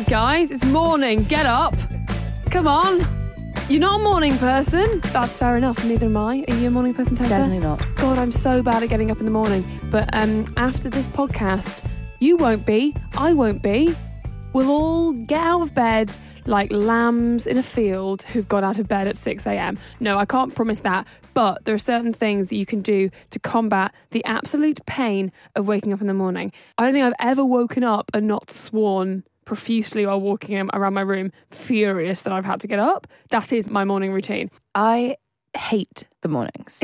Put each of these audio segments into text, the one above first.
right, guys, it's morning. Get up. Come on. You're not a morning person. That's fair enough. Neither am I. Are you a morning person, Tessa? Certainly not. God, I'm so bad at getting up in the morning. But um, after this podcast, you won't be. I won't be. We'll all get out of bed like lambs in a field who've got out of bed at 6 a.m. No, I can't promise that. But there are certain things that you can do to combat the absolute pain of waking up in the morning. I don't think I've ever woken up and not sworn profusely while walking around my room, furious that I've had to get up. That is my morning routine. I hate the mornings.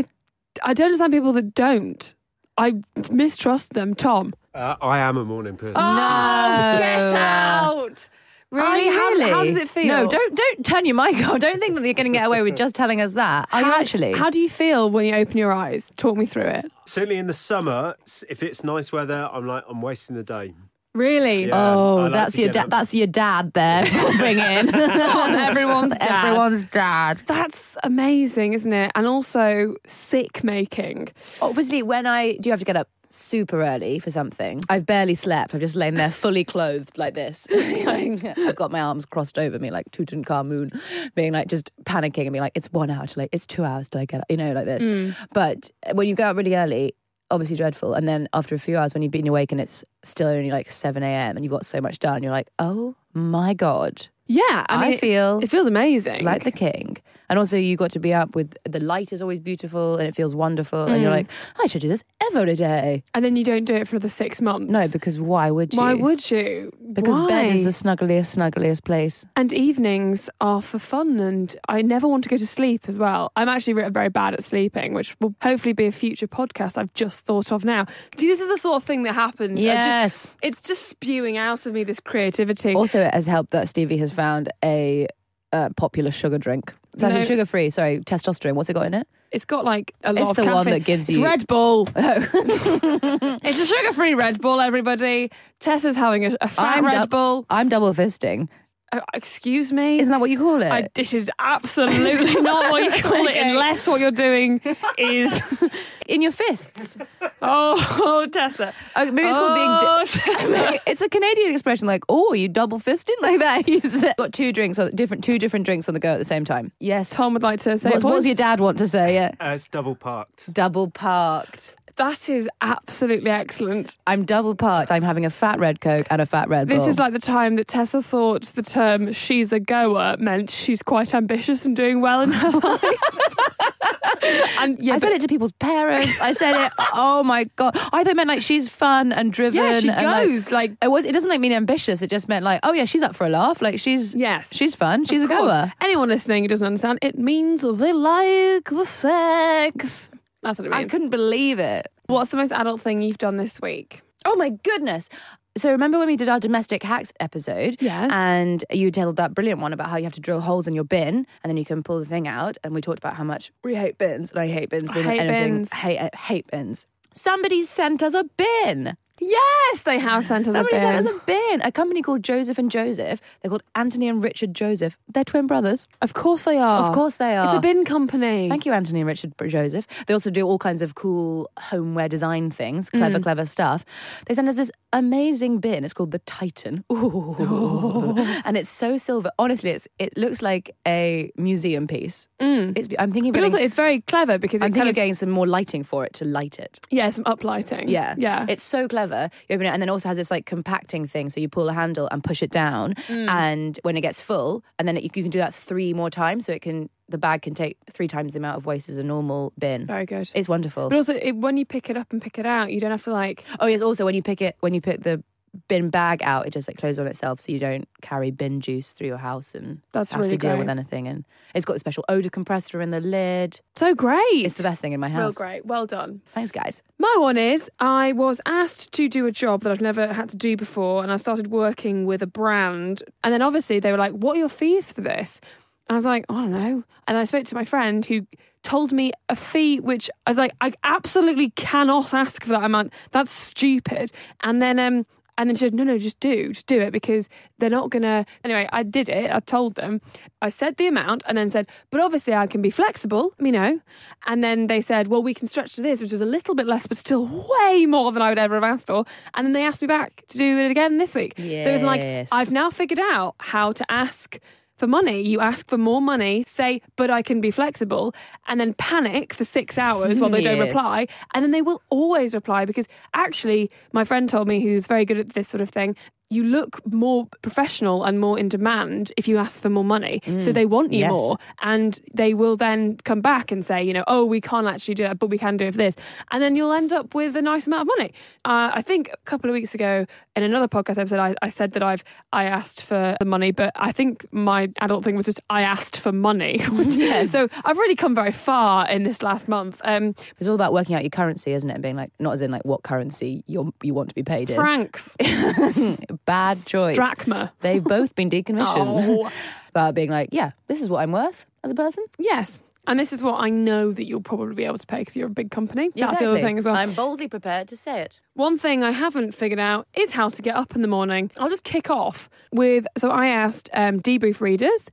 I don't understand people that don't. I mistrust them. Tom. Uh, I am a morning person. Oh, get out! Really? Are How, really? how does it feel? No, don't don't turn your mic off. Don't think that you're going to get away with just telling us that. Are you actually? How do you feel when you open your eyes? Talk me through it. Certainly in the summer, if it's nice weather, I'm like, I'm wasting the day. Really? Yeah. Oh, like that's your get dad. That's your dad there popping in. everyone's dad. Everyone's dad. That's amazing, isn't it? And also sick making. Obviously, when I do, you have to get up super early for something. I've barely slept. I've just lain there fully clothed like this. I've got my arms crossed over me like Tutankhamun, being like just panicking and being like, it's one hour till I, it's two hours till I get up, you know, like this. Hmm. But when you go out really early, obviously dreadful. And then after a few hours, when you've been awake and it's still only like 7 a.m. and you've got so much done, you're like, oh my God, Yeah, I, I mean, it's- feel it feels amazing. like the king. And also, you got to be up with the light is always beautiful and it feels wonderful. And you're mm. like, I should do this every day. and then you don't do it for the six months. No, because why would you? why would you? Because bed is the snuggliest, snuggliest place. And evenings are for fun, and I never want to go to sleep as well. I'm actually very bad at sleeping, which will hopefully be a future podcast I've just thought of now. See, this is the sort of thing that happens. I just- Yes. it's just spewing out of me this creativity. Also, it has helped that Stevie has found a uh, popular sugar drink. It's actually No. sugar free. Sorry, testosterone. What's it got in it? It's got like a lot It's of the one caffeine. that gives It's you- Red Bull. it's a sugar-free Red Bull, everybody. Tessa's having a, a fat Red dou- Bull. I'm double fisting. Uh, excuse me. Isn't that what you call it? I, this is absolutely not what you call it, unless what you're doing is. in your fists. oh, oh Tessa. Uh, maybe it's called being. Oh, Di- Tessa. it's a Canadian expression, like, "Oh, you double fisted like that." He's got two drinks, or different two different drinks on the go at the same time. Yes. Tom would like to say. What's, what does your dad want to say? Yeah. Uh, it's double parked. Double parked. That is absolutely excellent. I'm double parked. I'm having a fat red coke and a fat red bull. This is like the time that Tessa thought the term "she's a goer" meant she's quite ambitious and doing well in her life. and yeah, I said but- it to people's parents. I said it. Oh my god! I thought it meant like she's fun and driven. Yeah, she and, like- goes, like- it was. It doesn't like mean ambitious. It just meant like, oh yeah, she's up for a laugh. Like she's Yes. she's fun. She's a course. goer. Anyone listening who doesn't understand, it means they like the sex. That's what it I couldn't believe it. What's the most adult thing you've done this week? Oh my goodness. So remember when we did our domestic hacks episode? Yes. And you told that brilliant one about how you have to drill holes in your bin and then you can pull the thing out. And we talked about how much we hate bins and I hate bins. I hate anything. bins. Hate uh, hate bins. Somebody sent us a bin. Yes, they have sent us Somebody a bin. Somebody sent us a bin. A company called Joseph and Joseph. They're called Anthony and Richard Joseph. They're twin brothers. Of course they are. Of course they are. It's a bin company. Thank you, Anthony and Richard Joseph. They also do all kinds of cool homeware design things, Mm. clever, clever stuff. They sent us this amazing bin. It's called the Titan. Ooh. And it's so silver. Honestly, it's it looks like a museum piece. It's, I'm thinking, Mm. But of also, it's very clever because I'm thinking of getting some more lighting for it to light it. yeah, some uplighting. Yeah. yeah. It's so clever. You open it and then also has this like compacting thing. So you pull a handle and push it down. Mm. And when it gets full, and then it, you can do that three more times. So it can, the bag can take three times the amount of waste as a normal bin. very good. It's wonderful. but also, it, when you pick it up and pick it out, you don't have to like. Oh yes, also when you pick it when you pick the bin bag out, it just like closes on itself so you don't carry bin juice through your house and That's have really to deal great. with anything. And it's got a special odor compressor in the lid. So great. It's the best thing in my Real house. great. Well done. Thanks, guys. My one is I was asked to do a job that I've never had to do before, and I started working with a brand. And then obviously they were like, What are your fees for this? And I was like, I don't know. And I spoke to my friend who told me a fee which I was like, I absolutely cannot ask for that amount. That's stupid. And then um And then she said, no, no, just do, just do it because they're not going to. Anyway, I did it. I told them. I said the amount and then said, but obviously I can be flexible, you know. And then they said, well, we can stretch to this, which was a little bit less, but still way more than I would ever have asked for. And then they asked me back to do it again this week. So it was like, I've now figured out how to ask for money. You ask for more money, say, but I can be flexible, and then panic for six hours while they don't reply. And then they will always reply because actually, my friend told me who's very good at this sort of thing. You look more professional and more in demand if you ask for more money. so they want you yes. more, and they will then come back and say, you know, oh, we can't actually do that, but we can do it for this. And then you'll end up with a nice amount of money. Uh, I think a couple of weeks ago in another podcast episode, I, I said that I've I asked for the money, but I think my adult thing was just I asked for money. Yes. so I've really come very far in this last month. Um, It's all about working out your currency, isn't it? And being like, not as in like what currency you you want to be paid in. francs, Bad choice. drachma. They've both been decommissioned. Oh. About being like, yeah, this is what I'm worth as a person. Yes. And this is what I know that you'll probably be able to pay because you're a big company. That's the other thing as well. I'm boldly prepared to say it. One thing I haven't figured out is how to get up in the morning. I'll just kick off with so I asked um, debrief readers,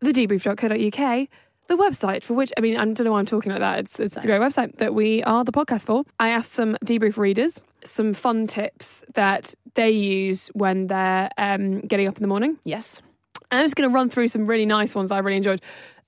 the debrief.co.uk, the website for which, I mean, I don't know why I'm talking like that. It's, it's a great website that we are the podcast for. I asked some debrief readers some fun tips that they use when they're um, getting up in the morning. Yes. I'm just going to run through some really nice ones I really enjoyed.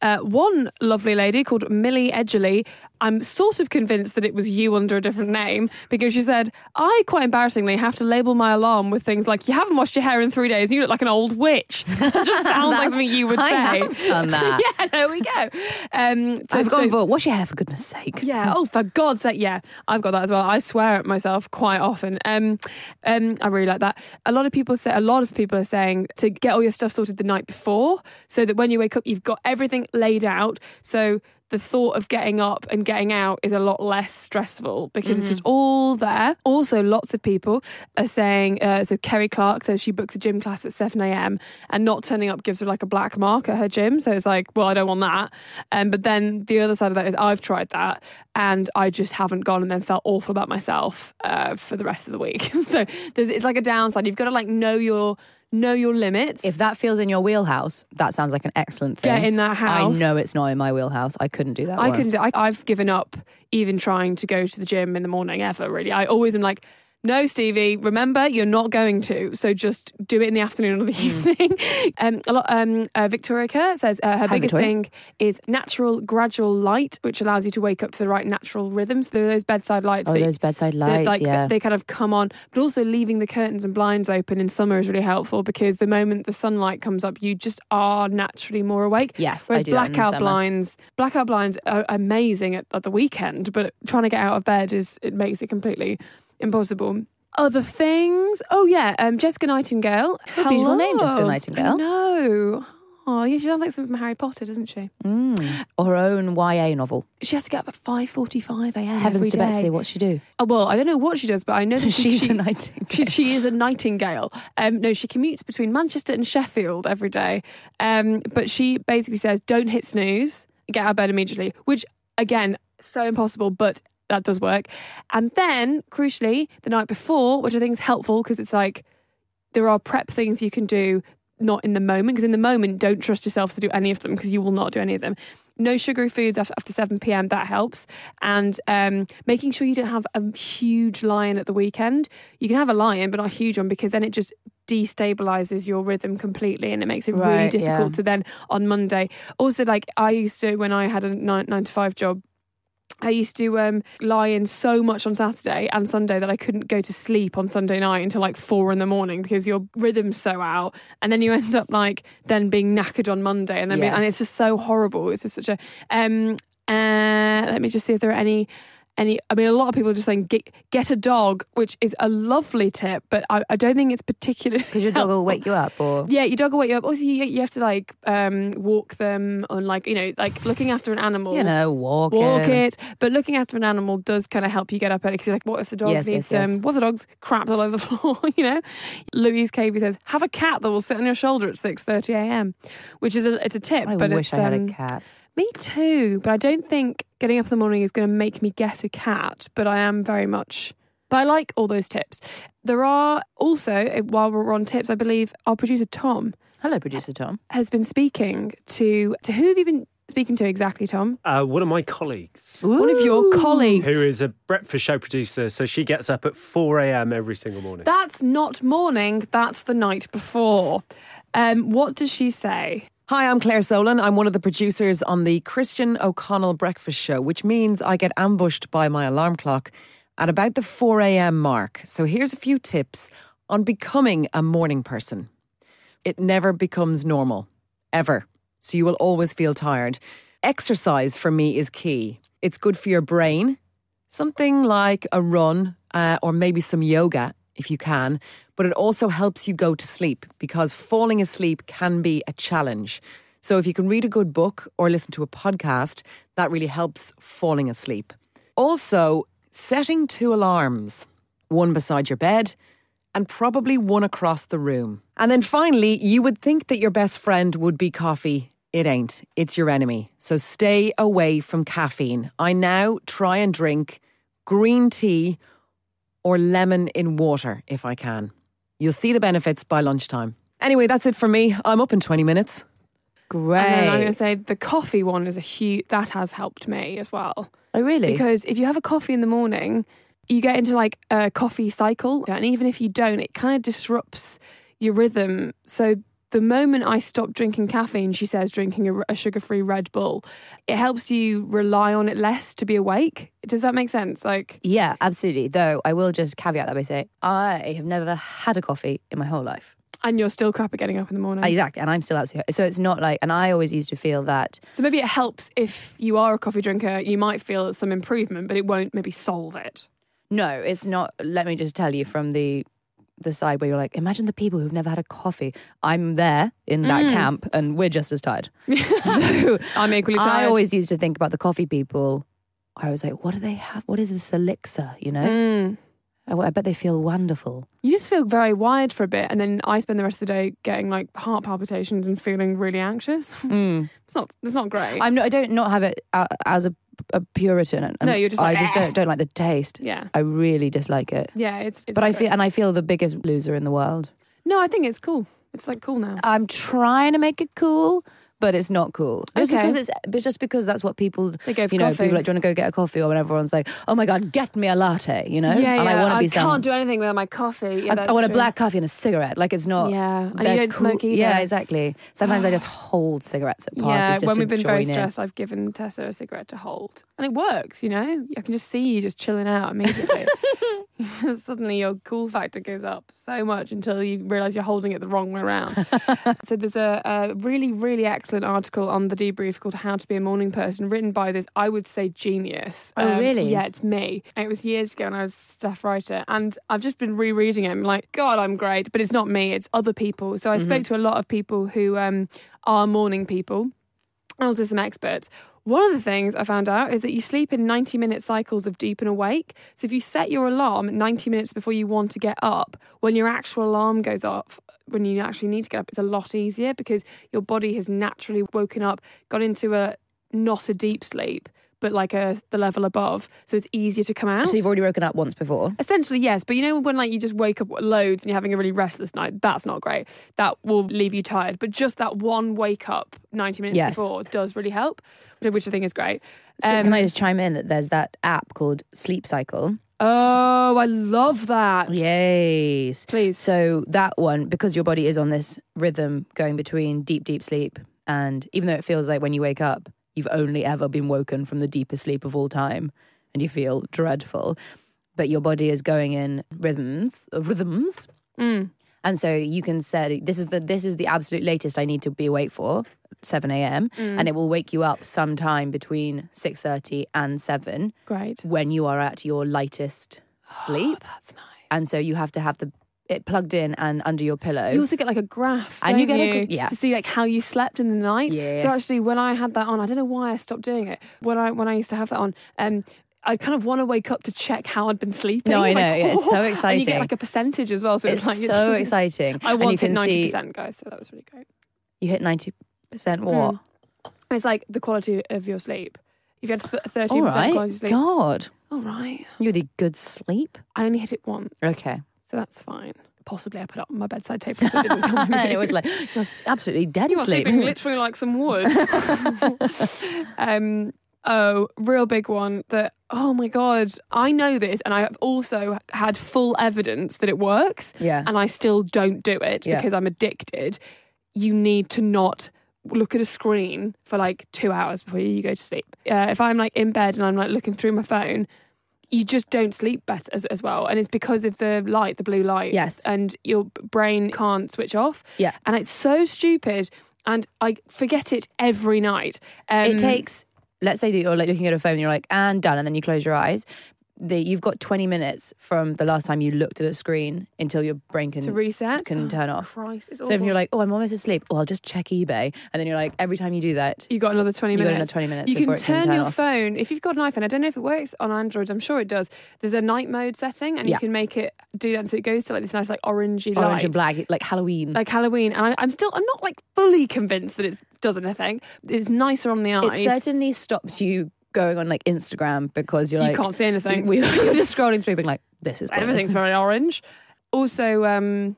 Uh, one lovely lady called Millie Edgerly. I'm sort of convinced that it was you under a different name because she said, I quite embarrassingly have to label my alarm with things like, You haven't washed your hair in three days, you look like an old witch. It just sounds like something you would I say. have done that. yeah, there we go. Um, so- I've gone so- for wash your hair for goodness sake. yeah. Oh, for God's sake. Yeah, I've got that as well. I swear at myself quite often. Um, um, I really like that. A lot of people say. A lot of people are saying to get all your stuff sorted the night before, so that when you wake up, you've got everything laid out. So the thought of getting up and getting out is a lot less stressful because it's just all there. Also, lots of people are saying. Uh, so Kerry Clark says she books a gym class at seven a.m. and not turning up gives her like a black mark at her gym. So it's like, well, I don't want that. Um, but then the other side of that is I've tried that and I just haven't gone and then felt awful about myself uh, for the rest of the week. so there's, it's like a downside. You've got to like know your know your limits. If that feels in your wheelhouse, that sounds like an excellent thing. Get in that house. I know it's not in my wheelhouse. I couldn't do that. I one. can. do- I, I've given up even trying to go to the gym in the morning ever. Really, I always am like. No, Stevie. Remember, you're not going to. So just do it in the afternoon or the Hmm. evening. um, a lot. Um, uh, Victoria Kerr says uh, her Hi, biggest Victoria. thing is natural, gradual light, which allows you to wake up to the right natural rhythms. There are those bedside lights. Oh, that- those bedside that, lights. like yeah. they kind of come on, but also leaving the curtains and blinds open in summer is really helpful because the moment the sunlight comes up, you just are naturally more awake. yes. I Whereas do that in the blackout summer. blinds, blackout blinds are amazing at, at the weekend, but trying to get out of bed is it makes it completely impossible. Other things, oh yeah, um, Jessica Nightingale. Oh, beautiful name, Jessica Nightingale. No, oh yeah, she sounds like something from Harry Potter, doesn't she? Mm. Or her own YA novel. She has to get up at five forty-five a.m. Heavens every to day. Betsy, what's she do? Oh, well, I don't know what she does, but I know that she, She's she, a nightingale. She, she is a nightingale. Um, no, she commutes between Manchester and Sheffield every day. Um, but she basically says, don't hit snooze, get out of bed immediately, which, again, so impossible, but that does work. And then, crucially, the night before, which I think is helpful because it's like there are prep things you can do not in the moment because in the moment don't trust yourself to do any of them because you will not do any of them no sugary foods after, after 7 p.m. that helps and um, making sure you don't have a huge lion at the weekend you can have a lion but not a huge one because then it just destabilizes your rhythm completely and it makes it really difficult yeah. to then on monday also like i used to when i had a nine, nine to five job I used to um, lie in so much on Saturday and Sunday that I couldn't go to sleep on Sunday night until like four in the morning because your rhythm's so out, and then you end up like then being knackered on Monday, and then being- and it's just so horrible. It's just such a. Um, uh, let me just see if there are any. Any, I mean, a lot of people are just saying get, get a dog, which is a lovely tip, but I, I don't think it's particularly Because your dog will wake you up, or yeah, your dog will wake you up. Also, you, you have to like um, walk them on like you know like looking after an animal you know, walk, walk it. it. But looking after an animal does kind of help you get up early because you're like, what if the dog Yes, needs yes, yes. um, what if the dog's crapped all over the floor? you know, Louise Cavey says, have a cat that will sit on your shoulder at six thirty a.m., which is a it's a tip. I but wish it's, I had um, a cat. Me too, but I don't think getting up in the morning is going to make me get a cat. But I am very much But I like all those tips. There are also, eh, while we're on tips, I believe our producer Tom Hello, producer Tom. has been speaking to to who have you been speaking to exactly, Tom? Uh, one of my colleagues, One of your colleagues. who is a breakfast show producer, so she gets up at 4 a.m. every single morning. That's not morning, that's the night before. Um, what does she say? Hi, I'm Claire Solon. I'm one of the producers on the Christian O'Connell Breakfast Show, which means I get ambushed by my alarm clock at about the 4 a.m. mark. So here's a few tips on becoming a morning person. It never becomes normal, ever. So you will always feel tired. Exercise for me is key. It's good for your brain, something like a run uh, or maybe some yoga if you can, but it also helps you go to sleep because falling asleep can be a challenge. So if you can read a good book or listen to a podcast, that really helps falling asleep. Also, setting two alarms, one beside your bed and probably one across the room. And then finally, you would think that your best friend would be coffee. It ain't. It's your enemy. So stay away from caffeine. I now try and drink green tea or lemon in water if I can. You'll see the benefits by lunchtime. Anyway, that's it for me. I'm up in 20 minutes. Great. And then I'm going to say the coffee one is a huge, that has helped me as well. oh, really? Because if you have a coffee in the morning, you get into like a coffee cycle. And even if you don't, it kind of disrupts your rhythm. So the moment I stop drinking caffeine, she says, drinking a, a sugar free Red Bull, it helps you rely on it less to be awake. Does that make sense? Like, yeah, absolutely. Though I will just caveat that by saying I have never had a coffee in my whole life. and you're still crap at getting up in the morning. Exactly. And I'm still absolutely. So it's not like, and I always used to feel that so maybe it helps if you are a coffee drinker, you might feel some improvement, but it won't maybe solve it. No, it's not. Let me just tell you from the the side where you're like, imagine the people who've never had a coffee. I'm there in that Mm. camp, and we're just as tired. so I'm equally tired. I always used to think about the coffee people. I was like, what do they have? What is this elixir? You know, Mm. I, I bet they feel wonderful. You just feel very wired for a bit, and then I spend the rest of the day getting like heart palpitations and feeling really anxious. Mm. It's not. It's not great. I'm not. I don't not have it uh, as a, a Puritan. and- No, you're just like, I just "Eh." don't don't like the taste. yeah, I really dislike it. yeah. It's. it's but I feel and I feel the biggest loser in the world. No, I think it's cool. It's like cool now. I'm trying to make it cool, but it's not cool. Just Okay. because it's but just because that's what people They go for you know, coffee. people like, do you want to go get a coffee? Or when everyone's like, oh my God, get me a latte, you know? yeah, and yeah. I want to be can't do anything without my coffee. Yeah, I, I want a black coffee and a cigarette. Like it's not. Yeah, and you don't smoke either. Yeah, exactly. Sometimes I just hold cigarettes at parties. Yeah, when we've been very join in. stressed, I've given Tessa a cigarette to hold, and it works. You know, I can just see you just chilling out immediately. Suddenly, your cool factor goes up so much until you realise you're holding it the wrong way around. so there's a, a really, really excellent article on the debrief called "How to Be a Morning Person," written by this, I would say, genius. Um, Oh, really? Yeah, it's me. It was years ago when I was staff writer, and I've just been rereading it. I'm like, God, I'm great, but it's not me; it's other people. So I spoke to a lot of people who um, are morning people and also some experts. One of the things I found out is that you sleep in 90 minute cycles of deep and awake. So if you set your alarm 90 minutes before you want to get up, when your actual alarm goes off, when you actually need to get up, it's a lot easier because your body has naturally woken up, got into a not a deep sleep, but like a the level above. So it's easier to come out. So you've already woken up once before. Essentially, yes. But you know when like you just wake up loads and you're having a really restless night, that's not great. That will leave you tired. But just that one wake up 90 minutes Yes. before does really help, which I think is great. So Um, can I just chime in that there's that app called Sleep Cycle? Oh, I love that. Yes. Please. So that one, because your body is on this rhythm going between deep, deep sleep, and even though it feels like when you wake up, you've only ever been woken from the deepest sleep of all time, and you feel dreadful, but your body is going in rhythms, uh, rhythms, Mm. And so you can say this is the this is the absolute latest I need to be awake for. 7 a.m. Mm. and it will wake you up sometime between 6:30 and 7 Great. when you are at your lightest sleep That's nice. and so you have to have the it plugged in and under your pillow. You also get like a graph, And you get a yeah. to see like how you slept in the night. Yes. So actually, when I had that on, I don't know why I stopped doing it. When I when I used to have that on, um, I kind of want to wake up to check how I'd been sleeping. No, I Like, know, yeah, it's so And you get like a percentage as well. So it's, it's like so exciting. I you once hit can ninety see percent, guys. So that was really great. you hit ninety percent what? It's like the quality of your sleep. If you had thirty All percent right, quality sleep, God, All right. You're the good sleep. I only hit it once. Okay. So that's fine. Possibly I put up on my bedside table so it didn't come and it was like, you're absolutely dead You asleep. sleeping literally like some wood. um, oh, real big one that, oh my God, I know this and I have also had full evidence that it works yeah. and I still don't do it Yeah. because I'm addicted. You need to not look at a screen for like two hours before you go to sleep. Uh, if I'm like in bed and I'm like looking through my phone, you just don't sleep better as, as well. And it's because of the light, the blue light. Yes. And your brain can't switch off. Yeah. And it's so stupid. And I forget it every night. Um, it takes let's say that you're like looking at a phone and you're like and done and then you close your eyes the, you've got 20 minutes from the last time you looked at a screen until your brain can to reset. can oh, turn off Christ, so if you're like oh i'm almost asleep oh i'll just check ebay and then you're like every time you do that you got another 20 you got minutes. another 20 minutes You before can it can turn turn your off. phone if you've got an iPhone. I don't know if it works on Android. I'm sure it does. There's a night mode setting, and Yeah. you can make it do that, so it goes to like this nice, like orangey orange light, and black like halloween like Halloween. And I, I'm still, I'm not like fully convinced that it does anything. It's nicer on the eyes. it certainly stops you going on like instagram because you're like you can't see anything. we, you're just scrolling through being like this is. Everything's very orange. Also, um,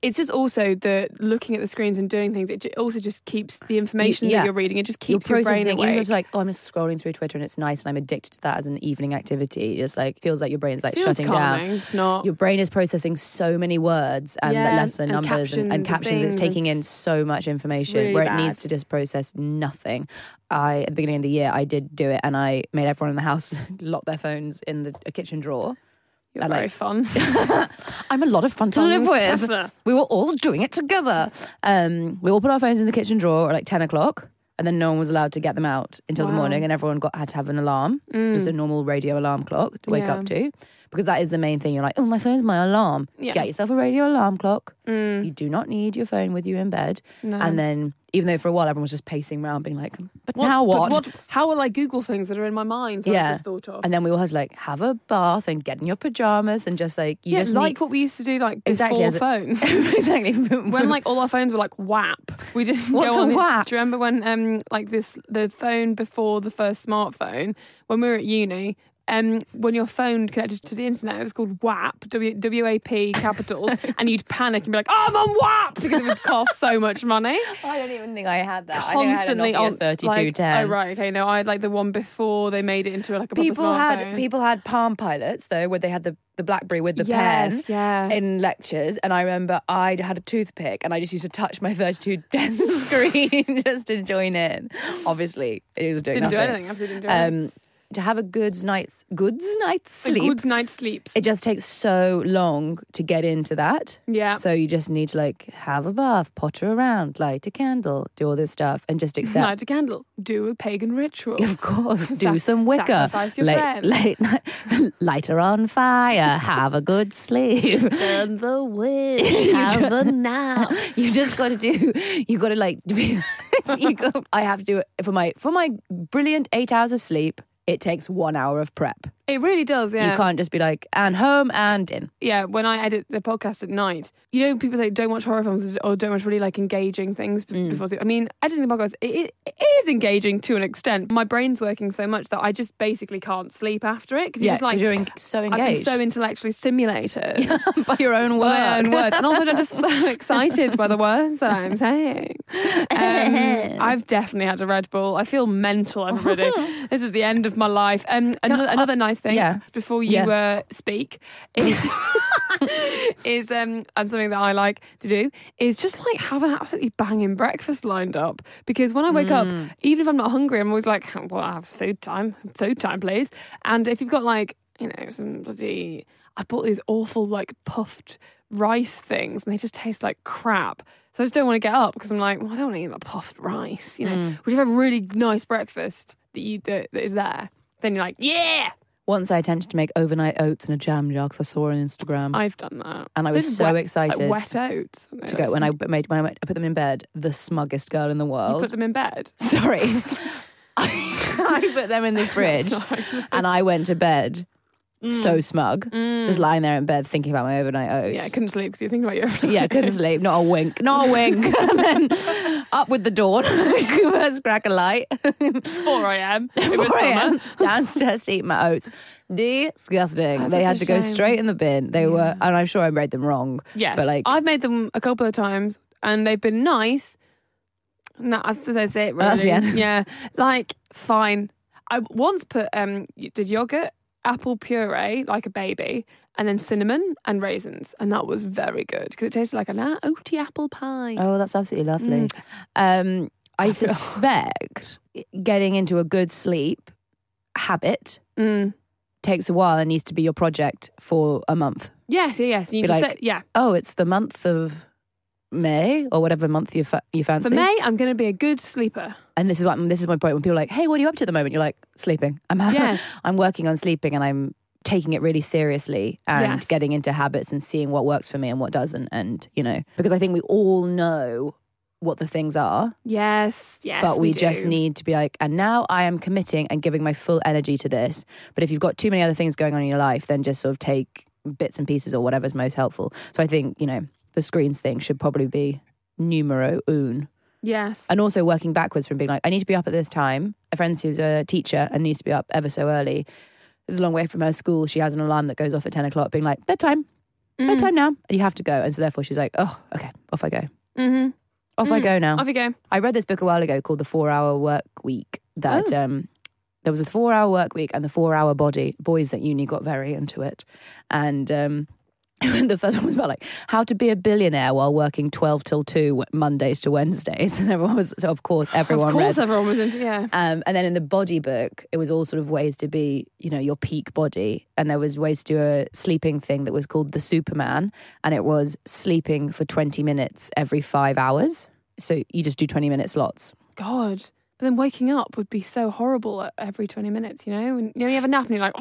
it's just also the looking at the screens and doing things. It also just keeps the information yeah. that you're reading. It just keeps your brain awake. You're just like, oh, I'm just scrolling through Twitter and it's nice, and I'm addicted to that as an evening activity. It's like feels like your brain's like shutting calming. down. It's not. Your brain is processing so many words and Yeah, letters and numbers and, and captions. It's taking in so much information really where bad. it needs to just process nothing. I at the beginning of the year I did do it, and I made everyone in the house lock their phones in the a kitchen drawer. You're very like- fun. I'm a lot of fun to live with. We were all doing it together. Um, we all put our phones in the kitchen drawer at like 10 o'clock. And then no one was allowed to get them out until the morning, and everyone got had to have an alarm, just a normal radio alarm clock to wake Yeah. up to, because that is the main thing. You're like, oh, my phone's my alarm. Yeah. Get yourself a radio alarm clock. Mm, You do not need your phone with you in bed. no. And then, even though for a while everyone was just pacing around, being like, but What- now but what? How will I Google things that are in my mind? That Yeah. I just thought of. And then we all had to like have a bath and get in your pajamas and just like you yeah, just like what we used to do, like Exactly, before phones. need exactly when like all our phones were like WAP. We didn't What's go a on. the- Do you remember when um like this the phone before the first smartphone when we were at uni? Um, when your phone connected to the internet, it was called WAP, W W A P capitals, and you'd panic and be like, "Oh, I'm on WAP," because it would cost so much money. I don't even think I had that. Constantly I on think I had a Nokia like, 3210. oh right, okay, no, I had like the one before they made it into like a People had smartphone. people had Palm Pilots though, where they had the, the BlackBerry with the yes, pen yeah. in lectures, and I remember I had a toothpick, and I just used to touch my 3210 screen just to join in. Obviously, it was doing didn't do anything. Absolutely didn't do anything. Um, to have a good night's goods night's a sleep, good night's sleep. it just takes so long to get into that. yeah. So you just need to like have a bath, potter around, light a candle, do all this stuff, and just accept. Light a candle. Do a pagan ritual. Of course, do Sac- some wicker. sacrifice your late, friend. late night, light her on fire. Have a good sleep. Turn the. You Have a nap. You just got to do. You got to like. you go, I have to do it for my for my brilliant eight hours of sleep. It takes one hour of prep. It really does, yeah. You can't just be like and home and in. yeah, when I edit the podcast at night, you know, people say don't watch horror films or don't watch really like engaging things Mm. before sleep. I mean, editing the podcast, it, it is engaging to an extent. My brain's working so much that I just basically can't sleep after it because Yeah, you're just like, you're en- so engaged so intellectually stimulated. by your own by my work. own words. And also, I'm just so excited by the words that I'm saying. Um, I've definitely had a Red Bull. I feel mental, everybody. this is the end of my life. Um, another, another nice thing yeah. before you Yeah. uh, speak is, is um, and something that I like to do is just like have an absolutely banging breakfast lined up. Because when I wake up, even if I'm not hungry, I'm always like, well, I have food time, food time, please. And if you've got like, you know, some bloody, I bought these awful like puffed rice things, and they just taste like crap. So I just don't want to get up because I'm like, well, I don't want to eat my puffed rice. You know, would you have a really nice breakfast that you that, that is there? Then you're like, yeah, Once I attempted to make overnight oats in a jam jar because I saw on Instagram. I've done that. And I was Those so wet- excited Like wet oats. to go when I made when I, went, I put them in bed. The smuggest girl in the you world. put them in bed. Sorry, I put them in the fridge, and I went to bed so smug, just lying there in bed thinking about my overnight oats. Yeah, I couldn't sleep because you're thinking about your. Yeah, couldn't sleep. Not a wink. Not a wink. and then up with the dawn. First crack a light. 4 a.m. It was 4 summer. a.m. downstairs to eat my oats. Disgusting. That's they had to go straight in the bin. They were, and I'm sure I made them wrong. Yes, But like, I've made them a couple of times, and they've been nice. And that's, that's it, really. That's the end. Yeah, like fine. I once put um did yogurt, apple puree like a baby, and then cinnamon and raisins, and that was very good because it tasted like an oaty apple pie. oh, that's absolutely lovely. Um, I suspect getting into a good sleep habit Mm. takes a while and needs to be your project for a month. Yes, yes. You Be just like, say, yeah. Oh, it's the month of May or whatever month you fa- you fancy. For May, I'm going to be a good sleeper. And this is what this is my point when people are like, "Hey, what are you up to at the moment?" You're like, "Sleeping." I'm Yes. I'm working on sleeping, and I'm taking it really seriously and Yes. getting into habits and seeing what works for me and what doesn't. And you know, because I think we all know what the things are, Yes, yes. but we, just do. need to be like, and now I am committing and giving my full energy to this. But if you've got too many other things going on in your life, then just sort of take bits and pieces or whatever's most helpful. So I think you know the screens thing should probably be numero un. Yes. And also working backwards from being like, I need to be up at this time. A friend who's a teacher and needs to be up ever so early. It's a long way from her school. She has an alarm that goes off at 10 o'clock, being like, bedtime, Mm. bedtime now. And you have to go. And so therefore she's like, oh, okay, off I go. Mm-hmm. Off I go now. Off you go. I read this book a while ago called The Four Hour Work Week that Oh. um, there was a four hour work week and the four hour body. Boys at uni got very into it. And um, the first one was about like how to be a billionaire while working 12 till 2 Mondays to Wednesdays. And everyone was, so of course, everyone of course, read. everyone was into yeah. Um, and then in the body book, it was all sort of ways to be, you know, your peak body. And there was ways to do a sleeping thing that was called the Superman. And it was sleeping for 20 minutes every five hours. So you just do 20 minute slots. God. Then waking up would be so horrible at every 20 minutes, you know? And, you know, you have a nap and you're like,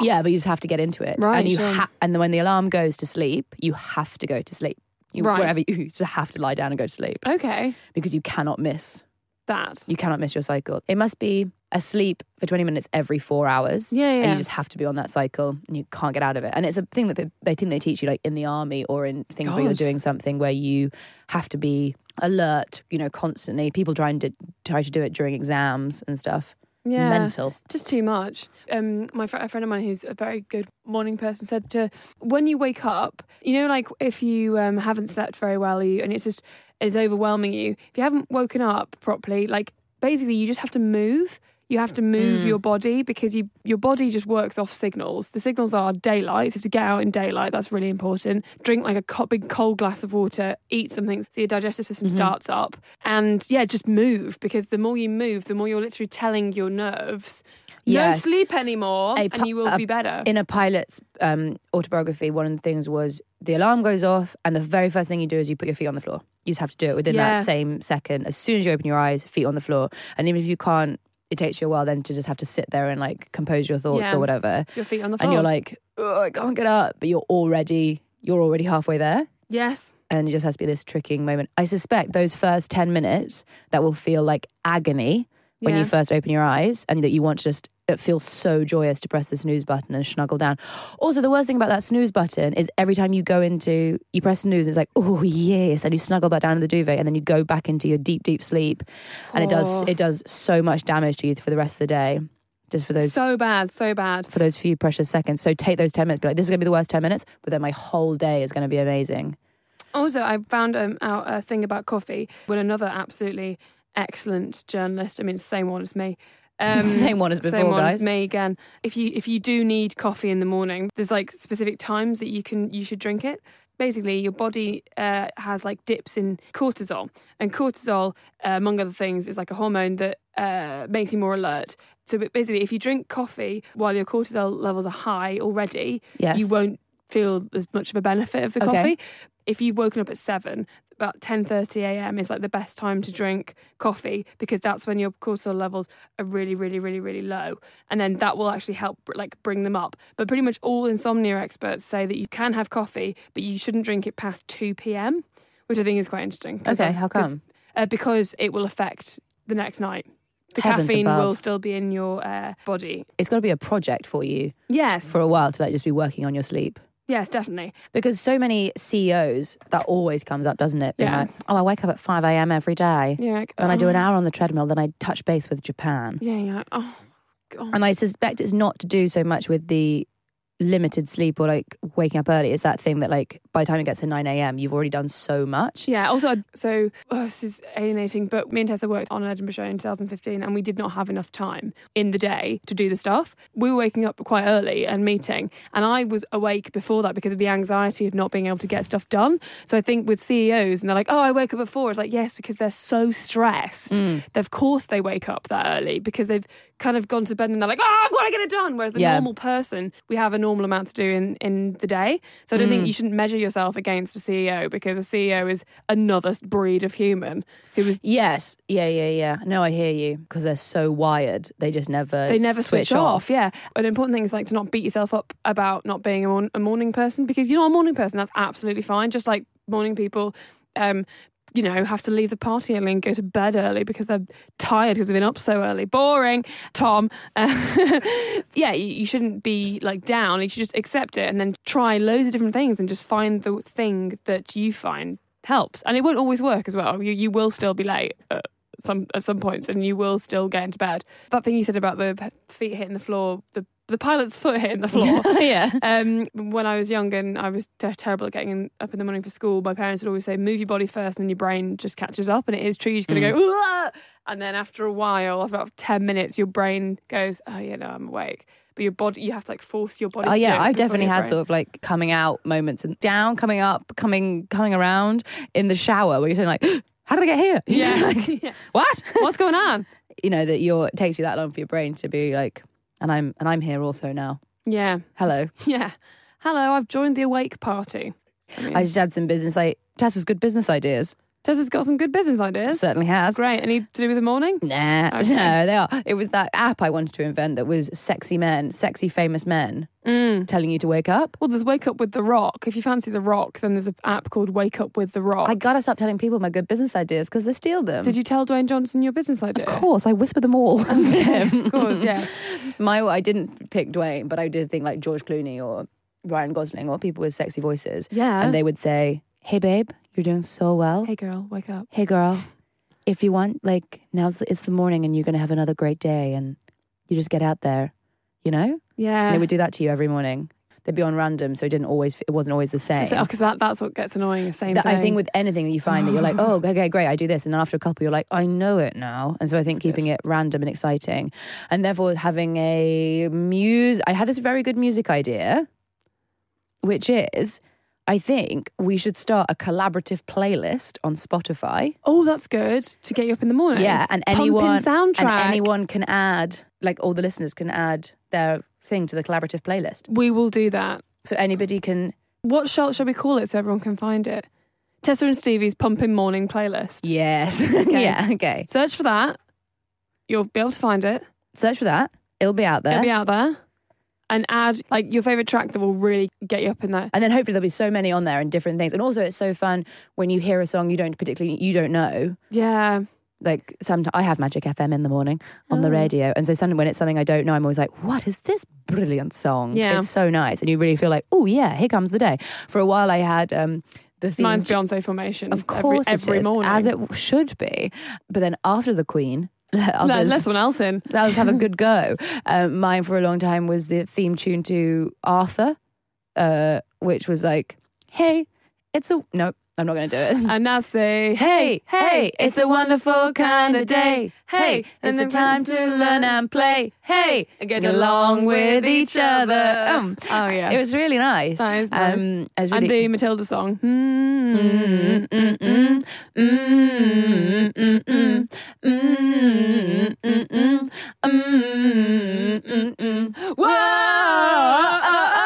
Yeah, but you just have to get into it. Right, And you sure. ha- and then when the alarm goes to sleep, you have to go to sleep. You, Right. Wherever you, you just have to lie down and go to sleep okay, because you cannot miss. that. You cannot miss your cycle. It must be asleep for 20 minutes every four hours. Yeah, yeah. And you just have to be on that cycle and you can't get out of it. And it's a thing that they, they think they teach you like in the army or in things where you're doing something where you have to be alert, you know, constantly. People trying to try to do it during exams and stuff. Yeah. Mental. Just too much. Um, my fr- a friend of mine who's a very good morning person said to when you wake up, you know, like if you um, haven't slept very well, you and it's just is overwhelming you. If you haven't woken up properly, like basically you just have to move. You have to move your body because you your body just works off signals. The signals are daylight. So to get out in daylight, that's really important. Drink like a co- big cold glass of water. Eat something so your digestive system starts up. And yeah, just move because the more you move, the more you're literally telling your nerves Yes. no sleep anymore, A and you will a- be better. In a pilot's um, autobiography, one of the things was the alarm goes off, and the very first thing you do is you put your feet on the floor. You just have to do it within Yeah. that same second. As soon as you open your eyes, feet on the floor. And even if you can't, it takes you a while then to just have to sit there and like compose your thoughts Yeah. or whatever. your feet on the floor. And you're like, oh, I can't get up, but you're already you're already halfway there. yes, And it just has to be this tricking moment. I suspect those first 10 minutes that will feel like agony when Yeah. you first open your eyes and that you want to just, it feels so joyous to press the snooze button and snuggle down. Also, the worst thing about that snooze button is every time you go into, you press snooze, it's like, oh, yes. And you snuggle back down in the duvet and then you go back into your deep, deep sleep. And it does, Oh. it does so much damage to you for the rest of the day. Just for those so bad, so bad. for those few precious seconds. So take those 10 minutes, be like, this is going to be the worst 10 minutes, but then my whole day is going to be amazing. Also, I found um, out a thing about coffee when another absolutely excellent journalist. I mean, same one as me. Um, Same one as same before, one guys. as me again. If you if you do need coffee in the morning, there's like specific times that you can you should drink it. Basically, your body uh, has like dips in cortisol, and cortisol, uh, among other things, is like a hormone that uh, makes you more alert. So basically, if you drink coffee while your cortisol levels are high already, Yes. you won't feel as much of a benefit of the Okay. coffee. If you've woken up at seven, about ten thirty a.m. is like the best time to drink coffee because that's when your cortisol levels are really, really, really, really low, and then that will actually help like bring them up. But pretty much all insomnia experts say that you can have coffee, but you shouldn't drink it past two p.m., which I think is quite interesting. Okay, how come? Uh, because it will affect the next night. the Heavens caffeine above. will still be in your uh, body. It's got to be a project for you Yes, for a while to like just be working on your sleep. Yes, definitely. Because so many CEOs, that always comes up, doesn't it? Being Yeah. like, oh, I wake up at 5 a.m. every day. Yeah, like, Then I do an oh. hour on the treadmill, then I touch base with Japan. Yeah, you're like, oh, God. And I suspect it's not to do so much with the limited sleep or like waking up early. It's that thing that like by the time it gets to 9 a.m., you've already done so much. Yeah, also, so oh, this is alienating, but me and Tessa worked on an Edinburgh show in 2015 and we did not have enough time in the day to do the stuff. We were waking up quite early and meeting, and I was awake before that because of the anxiety of not being able to get stuff done. So I think with CEOs, and they're like, oh, I wake up at four, it's like, yes, because they're so stressed. Mm. Of course, they wake up that early because they've kind of gone to bed and they're like, oh, I've got to get it done. Whereas the Yeah. normal person, we have a normal amount to do in, in the day. So I don't Mm. think you shouldn't measure yourself against a CEO because a CEO is another breed of human who is Yes. Yeah, yeah, yeah. No, I hear you because they're so wired. They just never they never switch, off. Yeah. An important thing is like to not beat yourself up about not being a, morn- a morning person because you're not a morning person. That's absolutely fine. Just like morning people, um, you know, have to leave the party early and go to bed early because they're tired because they've been up so early. Boring, Tom. Uh, yeah, you, shouldn't be like down. You should just accept it and then try loads of different things and just find the thing that you find helps. And it won't always work as well. You you will still be late. At some at some points, and you will still get into bed. That thing you said about the feet hitting the floor, the the pilot's foot hitting the floor. yeah. Um, when I was young and I was ter- terrible at getting in, up in the morning for school, my parents would always say, "Move your body first, and then your brain just catches up." And it is true. You're just going to go, "Uah!" and then after a while, after about ten minutes, your brain goes, "Oh yeah, no, I'm awake." But your body, you have to like force your body. Oh yeah, I've definitely had brain- sort of like coming out moments and down, coming up, coming coming around in the shower where you're saying like, how did I get here? Yeah. Like, Yeah. what? What's going on? you know that you're it takes you that long for your brain to be like, and I'm and I'm here also now. Yeah, Hello. yeah. Hello, I've joined the awake party. I mean, I just had some business like Tessa's good business ideas. Tessa's got some good business ideas. Certainly has. Great. Any to do with the morning? Nah, Okay. no, they are. It was that app I wanted to invent that was sexy men, sexy famous men Mm. telling you to wake up. Well, there's Wake Up with The Rock. If you fancy The Rock, then there's an app called Wake Up with The Rock. I gotta stop telling people my good business ideas because they steal them. Did you tell Dwayne Johnson your business idea? Of course, I whisper them all. Of course, yeah. My, I didn't pick Dwayne, but I did think like George Clooney or Ryan Gosling or people with sexy voices, Yeah. and they would say, "Hey, babe, you're doing so well. hey, girl, wake up. Hey, girl, if you want, like now's the, it's the morning, and you're gonna have another great day, and you just get out there, you know." Yeah. And they would do that to you every morning. They'd be on random, so it didn't always. It wasn't always the same. Because that, that's what gets annoying. The same That- thing. I think with anything that you find that you're like, oh, okay, great, I do this, and then after a couple, you're like, I know it now, and so I think That's keeping it random and exciting, and therefore having a muse. I had this very good music idea, which is, I think we should start a collaborative playlist on Spotify. Oh, that's good to get you up in the morning. Yeah, and anyone soundtrack. and anyone can add, like all the listeners can add their thing to the collaborative playlist. We will do that. So anybody can. What shall, shall we call it so everyone can find it? Tessa and Stevie's Pumping Morning playlist. Yes. yeah. Okay. Search for that. You'll be able to find it. Search for that. It'll be out there. It'll be out there. And add like your favorite track that will really get you up in there. And then hopefully there'll be so many on there and different things. And also it's so fun when you hear a song you don't particularly you don't know. Yeah. Like sometimes I have Magic FM in the morning on the Oh. radio. And so sometimes when it's something I don't know, I'm always like, what is this brilliant song? Yeah. It's so nice. And you really feel like, oh yeah, here comes the day. For a while I had um the theme Mine's Beyonce Formation. Of course every, every morning. As it should be. But then after the Queen, Let, others- let someone else in. Let's have a good go. Um, mine for a long time was the theme tune to Arthur, uh, which was like, "Hey, it's a no." I'm not going to do it. And now say, hey, hey, it's a wonderful kind of day. Hey, it's a time to learn and play. Hey, and get along with each other. Um, oh, yeah. It was really nice. That is nice. Um, really and the Matilda song. Whoa!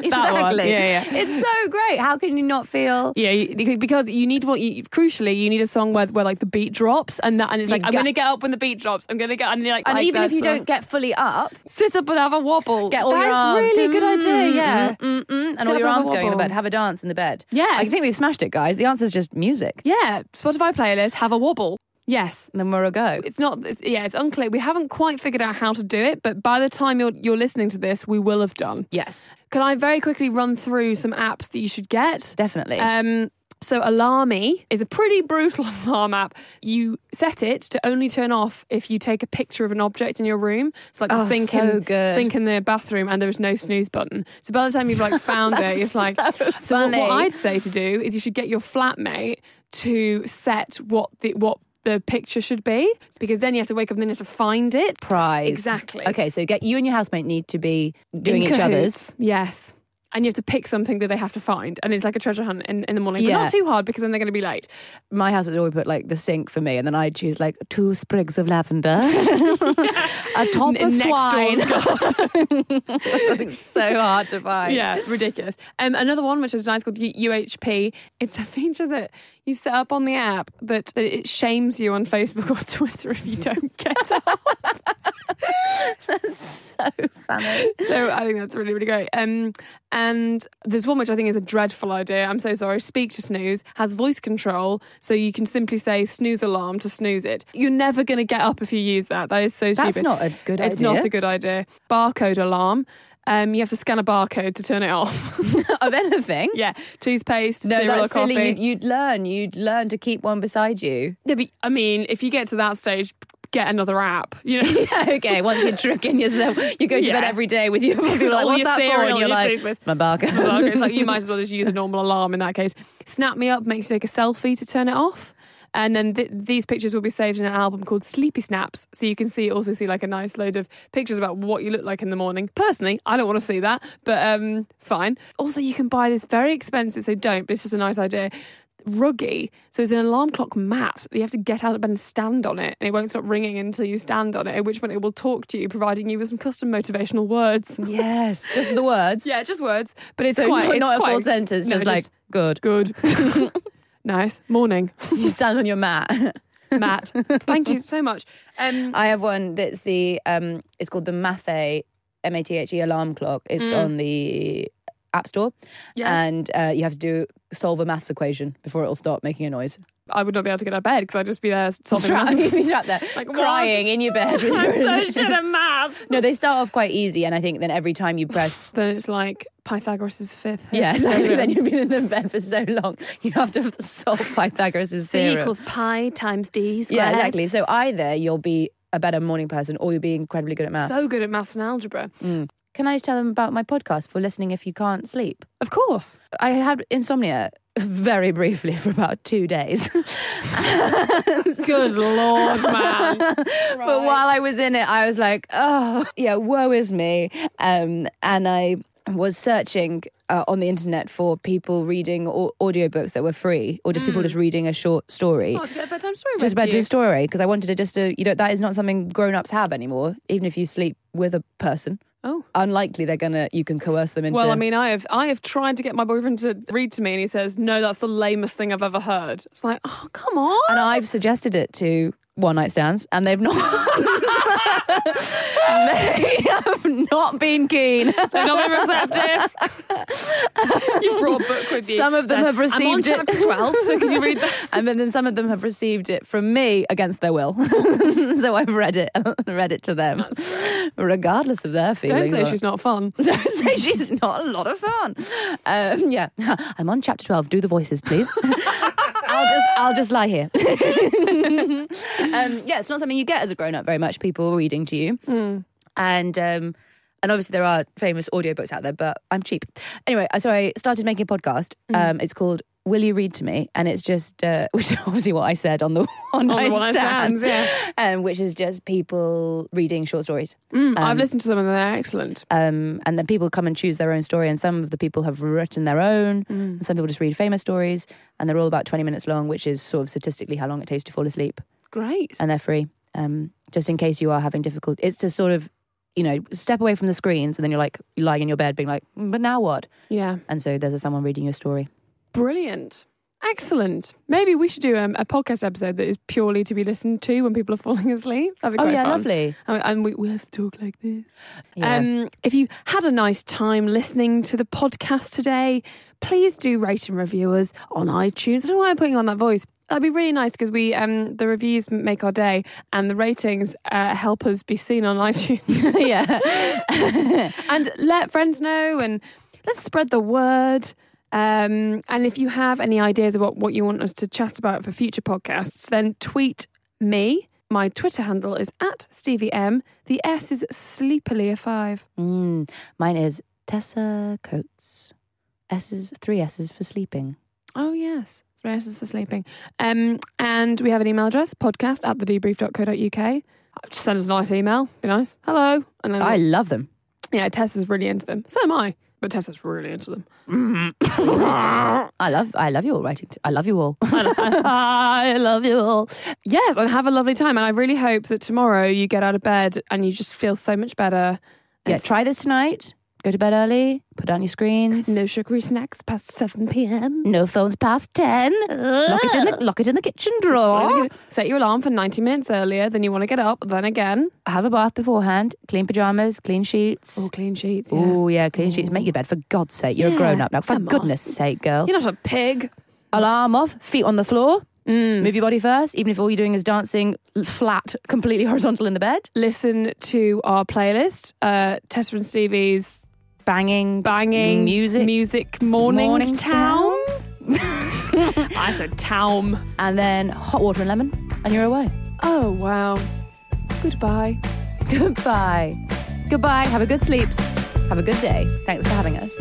That one. exactly. Yeah, yeah. It's so great. How can you not feel? Yeah, because you need what you crucially you need a song where, where like the beat drops and that and it's You like I'm gonna get up when the beat drops. I'm gonna get and you're like And like even if you song. don't get fully up, sit up and have a wobble. get all That's your arms. really good idea. Yeah, Mm, mm, mm, and Sit all your arms going in the bed. Have a dance in the bed. Yeah, I think we've smashed it, guys. The answer is just music. yeah. Spotify playlist. Have a wobble. Yes. and then we're a go. It's not. It's, yeah, it's unclear. We haven't quite figured out how to do it, but by the time you're you're listening to this, we will have done. Yes, Can I very quickly run through some apps that you should get? definitely. Um, so Alarmy is a pretty brutal alarm app. You set it to only turn off if you take a picture of an object in your room. It's like the Oh, sink so in sink in the bathroom, and there's no snooze button. So by the time you've like found it, it's like. So, what, what I'd say to do is you should get your flatmate to set what the what the picture should be, because then you have to wake up and then you have to find it. Prize. Exactly. Okay, so get you and your housemate need to be doing In each cahoots. other's. Yes. And you have to pick something that they have to find. And it's like a treasure hunt in, in the morning. But not too hard because then they're going to be late. My husband always put like the sink for me, and then I'd choose like two sprigs of lavender, a top N- of next swine. Something so hard to find. yeah, ridiculous. Um, another one, which is nice, called U- UHP. It's a feature that you set up on the app that, that it shames you on Facebook or Twitter if you don't get it. So funny. so I think that's really, really great. Um, and there's one which I think is a dreadful idea. I'm so sorry. Speak to Snooze has voice control, so you can simply say snooze alarm to snooze it. You're never going to get up if you use that. That is so That's stupid. That's not a good it's idea. It's not a good idea. Barcode alarm. Um, you have to scan a barcode to turn it off. of anything. yeah, toothpaste, No, cereal, that's silly. You'd, you'd learn. You'd learn to keep one beside you. Yeah, but, I mean, if you get to that stage, get another app. You know, yeah, okay, once you're tricking yourself, you go to Yeah. bed every day with your like, what's that for? And you're your like, toothpaste. it's my. Well, it's like you might as well just use a normal alarm in that case. Snap Me Up makes you take a selfie to turn it off. And then th- these pictures will be saved in an album called Sleepy Snaps. So you can see also see like a nice load of pictures about what you look like in the morning. Personally, I don't want to see that, but um, fine. Also, you can buy this very expensive, so don't, but it's just a nice idea. Ruggie. So it's an alarm clock mat that you have to get out of bed and stand on it, and it won't stop ringing until you stand on it, at which point it will talk to you, providing you with some custom motivational words. yes, just the words. Yeah, just words, but it's So quite not, it's not a full sentence, no, just like good. good. nice morning, You stand on your mat. Matt. Thank you so much. Um, I have one that's the um it's called the Mathe M A T H E alarm clock. It's Mm. on the App Store. yes, And uh, you have to do solve a maths equation before it'll stop making a noise. I would not be able to get out of bed because I'd just be there solving Tra- maths. You'd be trapped there, Like, what? crying in your bed. with I'm your- so shit at maths. no, they start off quite easy, and I think then every time you press, Then it's like Pythagoras' fifth. yeah, exactly. then you've been in the bed for so long, you have to solve Pythagoras' C theorem. equals pi times d squared. yeah, exactly. So either you'll be a better morning person, or you'll be incredibly good at maths. So good at maths and algebra. Mm. Can I just tell them about my podcast for listening if you can't sleep? Of course. I had insomnia very briefly for about two days. Good lord, man. But while I was in it, I was like, oh, yeah, woe is me. Um, and I was searching uh, on the internet for people reading au- audiobooks that were free or just people just reading a short story. Oh, to get a bedtime story Just read about to the you. story because I wanted to just to you know that is not something grown ups have anymore. Even if you sleep with a person, Oh. unlikely they're gonna you can coerce them into. Well, I mean, I have I have tried to get my boyfriend to read to me, and he says, "No, that's the lamest thing I've ever heard." It's like, oh, come on. and I've suggested it to one night stands, and they've not. they have not been keen. They're not very receptive. you brought a book with you. Some of them Said, have I'm on received it. chapter 12, so can you read that? and then, some of them have received it from me against their will. so I've read it, read it to them, regardless of their feelings. Don't say she's not fun. Don't say she's not a lot of fun. Um, yeah, I'm on chapter twelve. Do the voices, please. I'll just I'll just lie here. um, yeah, it's not something you get as a grown up very much. People reading to you, and um, and obviously there are famous audiobooks out there, but I'm cheap. Anyway, so I started making a podcast. Um, it's called Will You Read to Me, and it's just uh, which is obviously what I said on the one On the night one stand, stands, yeah. um, which is just people reading short stories. Mm, I've listened to some of them, they're excellent. Um, and then people come and choose their own story, and some of the people have written their own, and some people just read famous stories, and they're all about 20 minutes long, which is sort of statistically how long it takes to fall asleep, Great. and they're free. Um, just in case you are having difficulty, it's to sort of, you know, step away from the screens, and then you're like lying in your bed, being like, "Mm, but now what? Yeah. And so there's a, someone reading your story. Brilliant. Excellent. Maybe we should do um, a podcast episode that is purely to be listened to when people are falling asleep. That'd be Oh yeah, fun. lovely. And- And we, we have to talk like this. Yeah. Um, if you had a nice time listening to the podcast today, please do rate and review us on iTunes. I don't know why I'm putting on that voice. That'd be really nice because we um the reviews make our day and the ratings uh, help us be seen on iTunes yeah. and let friends know and let's spread the word. Um, and if you have any ideas about what you want us to chat about for future podcasts, then tweet me. My Twitter handle is at Stevie M. The S is sleepily a five. Mm, mine is Tessa Coates. S's, three S's for sleeping. Oh yes, three S's for sleeping. Um, and we have an email address: podcast at thedebrief.co.uk. Just send us a nice email. Be nice. Hello, and then I love them. yeah, Tessa's really into them. So am I, but Tessa's really into them. I love I love you all writing. T- I love you all. I love you all. Yes, and have a lovely time. And I really hope that tomorrow you get out of bed and you just feel so much better. yeah, try this tonight. Go to bed early. Put on your screens. No sugary snacks past 7 p.m. No phones past ten. Lock it in the lock it in the kitchen drawer. Set your alarm for 90 minutes earlier than you want to get up. Then again, Have a bath beforehand. Clean pajamas. Clean sheets. oh, clean sheets. Yeah. Oh yeah, clean sheets. Make your bed for God's sake. You're Yeah, a grown up now. For come on. goodness sake, girl. You're not a pig. Alarm off. Feet on the floor. Move your body first, even if all you're doing is dancing flat, completely horizontal in the bed. Listen to our playlist, uh, Tessa and Stevie's Banging, banging music. music morning, Morning town. I said town. and then hot water and lemon, and you're away. Oh wow. Goodbye. Goodbye. Goodbye. Have a good sleeps. Have a good day. Thanks for having us.